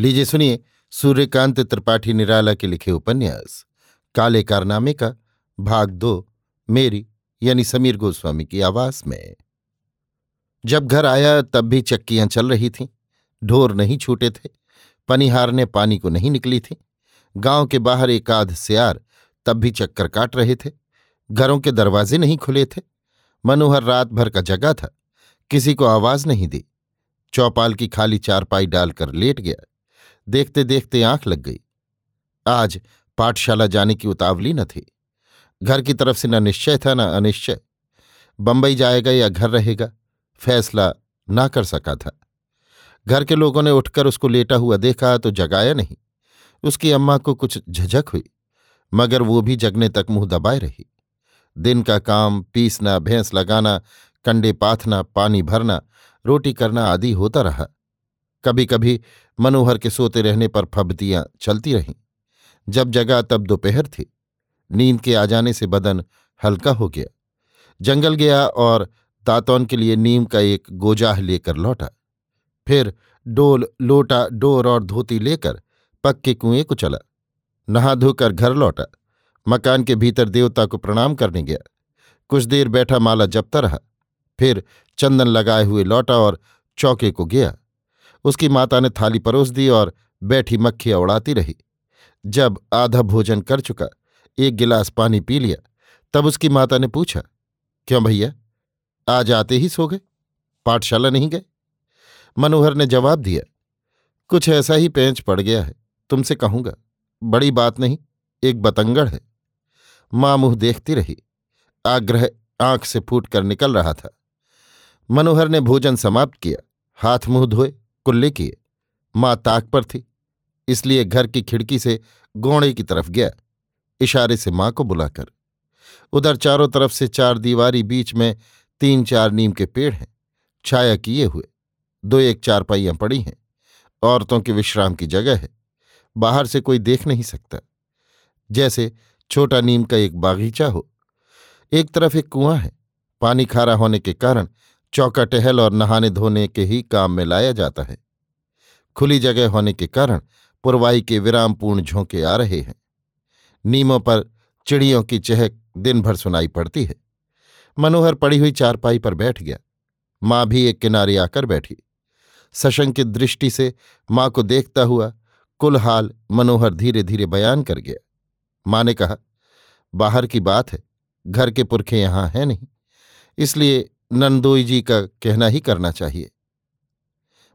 लीजिए सुनिए, सूर्यकांत त्रिपाठी निराला के लिखे उपन्यास। काले कारनामे का भाग दो, मेरी यानी समीर गोस्वामी की आवाज़ में। जब घर आया तब भी चक्कियाँ चल रही थीं, ढोर नहीं छूटे थे, पनिहार ने पानी को नहीं निकली थी। गाँव के बाहर एक आध सियार तब भी चक्कर काट रहे थे, घरों के दरवाजे नहीं खुले थे। मनोहर रात भर का जगा था, किसी को आवाज़ नहीं दी। चौपाल की खाली चारपाई डालकर लेट गया। देखते देखते आँख लग गई। आज पाठशाला जाने की उतावली न थी। घर की तरफ़ से न निश्चय था न अनिश्चय। बंबई जाएगा या घर रहेगा, फैसला ना कर सका था। घर के लोगों ने उठकर उसको लेटा हुआ देखा तो जगाया नहीं। उसकी अम्मा को कुछ झझक हुई, मगर वो भी जगने तक मुँह दबाए रही। दिन का काम, पीसना, भैंस लगाना, कंडे पाथना, पानी भरना, रोटी करना आदि होता रहा। कभी कभी मनोहर के सोते रहने पर फबतियाँ चलती रहीं। जब जगा तब दोपहर थी। नींद के आ जाने से बदन हल्का हो गया। जंगल गया और दातौन के लिए नीम का एक गोजाह लेकर लौटा। फिर डोल, लोटा, डोर और धोती लेकर पक्के कुएँ को चला। नहा धोकर घर लौटा। मकान के भीतर देवता को प्रणाम करने गया। कुछ देर बैठा माला जपता रहा। फिर चंदन लगाए हुए लौटा और चौके को गया। उसकी माता ने थाली परोस दी और बैठी मक्खी उड़ाती रही। जब आधा भोजन कर चुका, एक गिलास पानी पी लिया, तब उसकी माता ने पूछा, क्यों भैया, आज आते ही सो गए? पाठशाला नहीं गए? मनोहर ने जवाब दिया, कुछ ऐसा ही पेंच पड़ गया है, तुमसे कहूँगा, बड़ी बात नहीं, एक बतंगड़ है। माँ मुँह देखती रही, आग्रह आँख से फूट कर निकल रहा था। मनोहर ने भोजन समाप्त किया, हाथ मुँह धोए कुल्ले किए माँ ताक पर थी, इसलिए घर की खिड़की से गोणे की तरफ़ गया, इशारे से माँ को बुलाकर। उधर चारों तरफ़ से चार दीवारी बीच में तीन चार नीम के पेड़ हैं, छाया किए हुए, दो एक चारपाइयाँ पड़ी हैं, औरतों के विश्राम की जगह है, बाहर से कोई देख नहीं सकता। जैसे छोटा नीम का एक बागीचा हो, एक तरफ़ एक कुआँ है, पानी खारा होने के कारण चौका टहल और नहाने धोने के ही काम में लाया जाता है। खुली जगह होने के कारण पुरवाई के विरामपूर्ण झोंके आ रहे हैं। नीमों पर चिड़ियों की चहक दिन भर सुनाई पड़ती है। मनोहर पड़ी हुई चारपाई पर बैठ गया। माँ भी एक किनारे आकर बैठी। सशंकित दृष्टि से माँ को देखता हुआ कुल हाल मनोहर धीरे धीरे बयान कर गया। माँ ने कहा, बाहर की बात है। घर के पुरखे यहाँ हैं नहीं। इसलिए नंदोई जी का कहना ही करना चाहिए।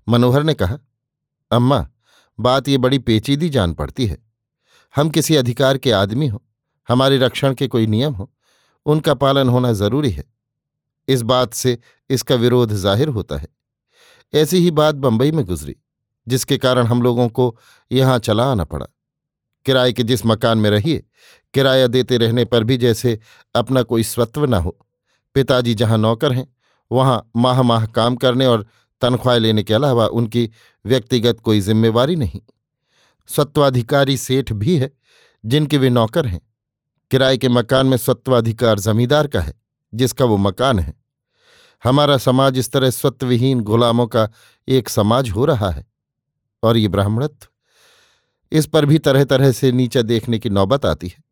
मनोहर ने कहा अम्मा, बात ये बड़ी पेचीदी जान पड़ती है। हम किसी अधिकार के आदमी हो, हमारे रक्षण के कोई नियम हो, उनका पालन होना ज़रूरी है। इस बात से इसका विरोध ज़ाहिर होता है। ऐसी ही बात बंबई में गुजरी, जिसके कारण हम लोगों को यहाँ चला आना पड़ा। किराए के जिस मकान में रहिए, किराया देते रहने पर भी जैसे अपना कोई स्वत्व न हो। पिताजी जहाँ नौकर हैं, वहाँ माह माह काम करने और तनख्वाह लेने के अलावा उनकी व्यक्तिगत कोई जिम्मेवारी नहीं। स्वत्वाधिकारी सेठ भी है, जिनके वे नौकर हैं। किराए के मकान में स्वत्वाधिकार जमींदार का है, जिसका वो मकान है। हमारा समाज इस तरह स्वत्वहीन गुलामों का एक समाज हो रहा है, और ये ब्राह्मणत्व इस पर भी तरह तरह से नीचा देखने की नौबत आती है।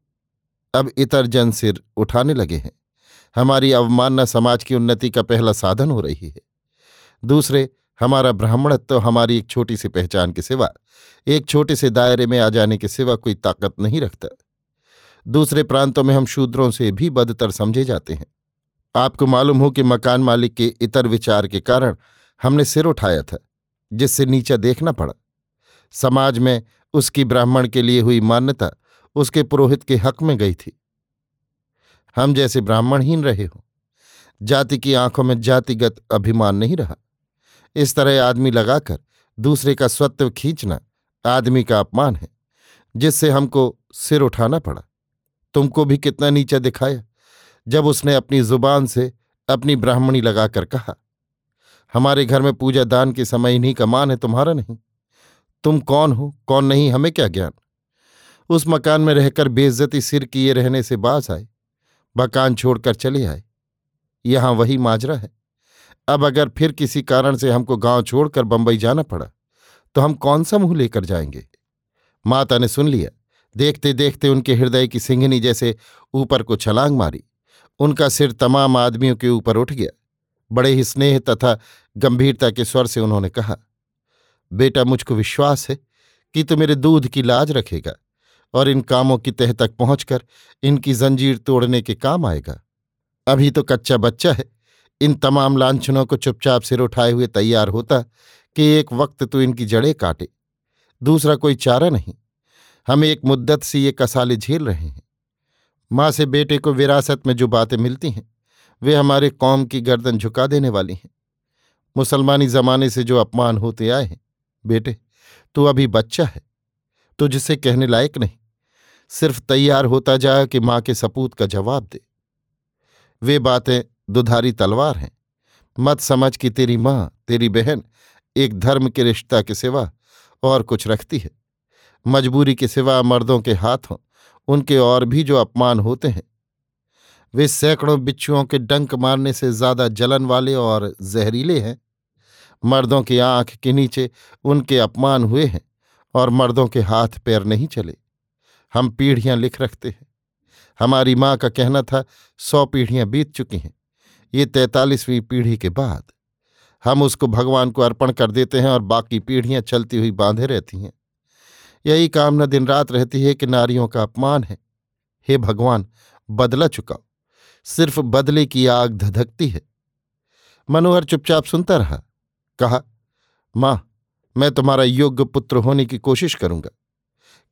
अब इतर जन सिर उठाने लगे हैं। हमारी अवमानना समाज की उन्नति का पहला साधन हो रही है। दूसरे हमारा ब्राह्मणत्व हमारी एक छोटी सी पहचान के सिवा, एक छोटे से दायरे में आ जाने के सिवा कोई ताकत नहीं रखता। दूसरे प्रांतों में हम शूद्रों से भी बदतर समझे जाते हैं। आपको मालूम हो कि मकान मालिक के इतर विचार के कारण हमने सिर उठाया था, जिससे नीचा देखना पड़ा। समाज में उसकी ब्राह्मण के लिए हुई मान्यता उसके पुरोहित के हक में गई थी। हम जैसे ब्राह्मणहीन रहे हो, जाति की आँखों में जातिगत अभिमान नहीं रहा। इस तरह आदमी लगाकर दूसरे का स्वत्व खींचना आदमी का अपमान है, जिससे हमको सिर उठाना पड़ा। तुमको भी कितना नीचा दिखाया, जब उसने अपनी ज़ुबान से अपनी ब्राह्मणी लगाकर कहा, हमारे घर में पूजा दान के समय इन्हीं का मान है तुम्हारा नहीं। तुम कौन हो, कौन नहीं, हमें क्या ज्ञान? उस मकान में रहकर बेइज्जती सिर किए रहने से बाज आए, मकान छोड़कर चले आए। यहाँ वही माजरा है। अब अगर फिर किसी कारण से हमको गाँव छोड़कर बंबई जाना पड़ा तो हम कौन सा मुँह लेकर जाएँगे? माता ने सुन लिया। देखते देखते उनके हृदय की सिंहनी जैसे ऊपर को छलांग मारी। उनका सिर तमाम आदमियों के ऊपर उठ गया। बड़े ही स्नेह तथा गंभीरता के स्वर से उन्होंने कहा, बेटा, मुझको विश्वास है कि तू मेरे दूध की लाज रखेगा और इन कामों की तह तक पहुंचकर इनकी जंजीर तोड़ने के काम आएगा। अभी तो कच्चा बच्चा है। इन तमाम लांछनों को चुपचाप सिर उठाए हुए तैयार होता कि एक वक्त तो इनकी जड़ें काटे। दूसरा कोई चारा नहीं। हम एक मुद्दत से ये कसाले झेल रहे हैं। माँ से बेटे को विरासत में जो बातें मिलती हैं, वे हमारे कौम की गर्दन झुका देने वाली हैं। मुसलमानी जमाने से जो अपमान होते आए हैं, बेटे, तू अभी बच्चा है, तुझसे कहने लायक नहीं। सिर्फ़ तैयार होता जा कि माँ के सपूत का जवाब दे। वे बातें दुधारी तलवार हैं। मत समझ कि तेरी माँ, तेरी बहन एक धर्म के रिश्ता के सिवा और कुछ रखती है। मजबूरी के सिवा मर्दों के हाथों उनके और भी जो अपमान होते हैं। वे सैकड़ों बिच्छुओं के डंक मारने से ज़्यादा जलन वाले और जहरीले हैं। मर्दों की आँख के नीचे उनके अपमान हुए हैं और मर्दों के हाथ पैर नहीं चले। हम पीढ़ियाँ लिख रखते हैं। हमारी माँ का कहना था, सौ पीढ़ियाँ बीत चुकी हैं। ये तैतालीसवीं पीढ़ी के बाद। हम उसको भगवान को अर्पण कर देते हैं और बाकी पीढ़ियाँ चलती हुई बांधे रहती हैं। यही कामना दिन रात रहती है कि नारियों का अपमान है। हे भगवान, बदला चुकाओ। सिर्फ़ बदले की आग धधकती है। मनोहर चुपचाप सुनता रहा। कहा, माँ, मैं तुम्हारा योग्य पुत्र होने की कोशिश करूँगा।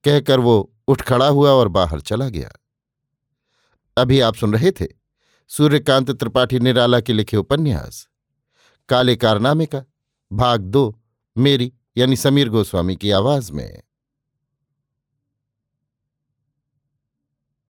कहकर वो उठ खड़ा हुआ और बाहर चला गया। अभी आप सुन रहे थे सूर्यकांत त्रिपाठी निराला के लिखे उपन्यास। काले कारनामे का, भाग दो, मेरी, यानी समीर गोस्वामी की आवाज़ में।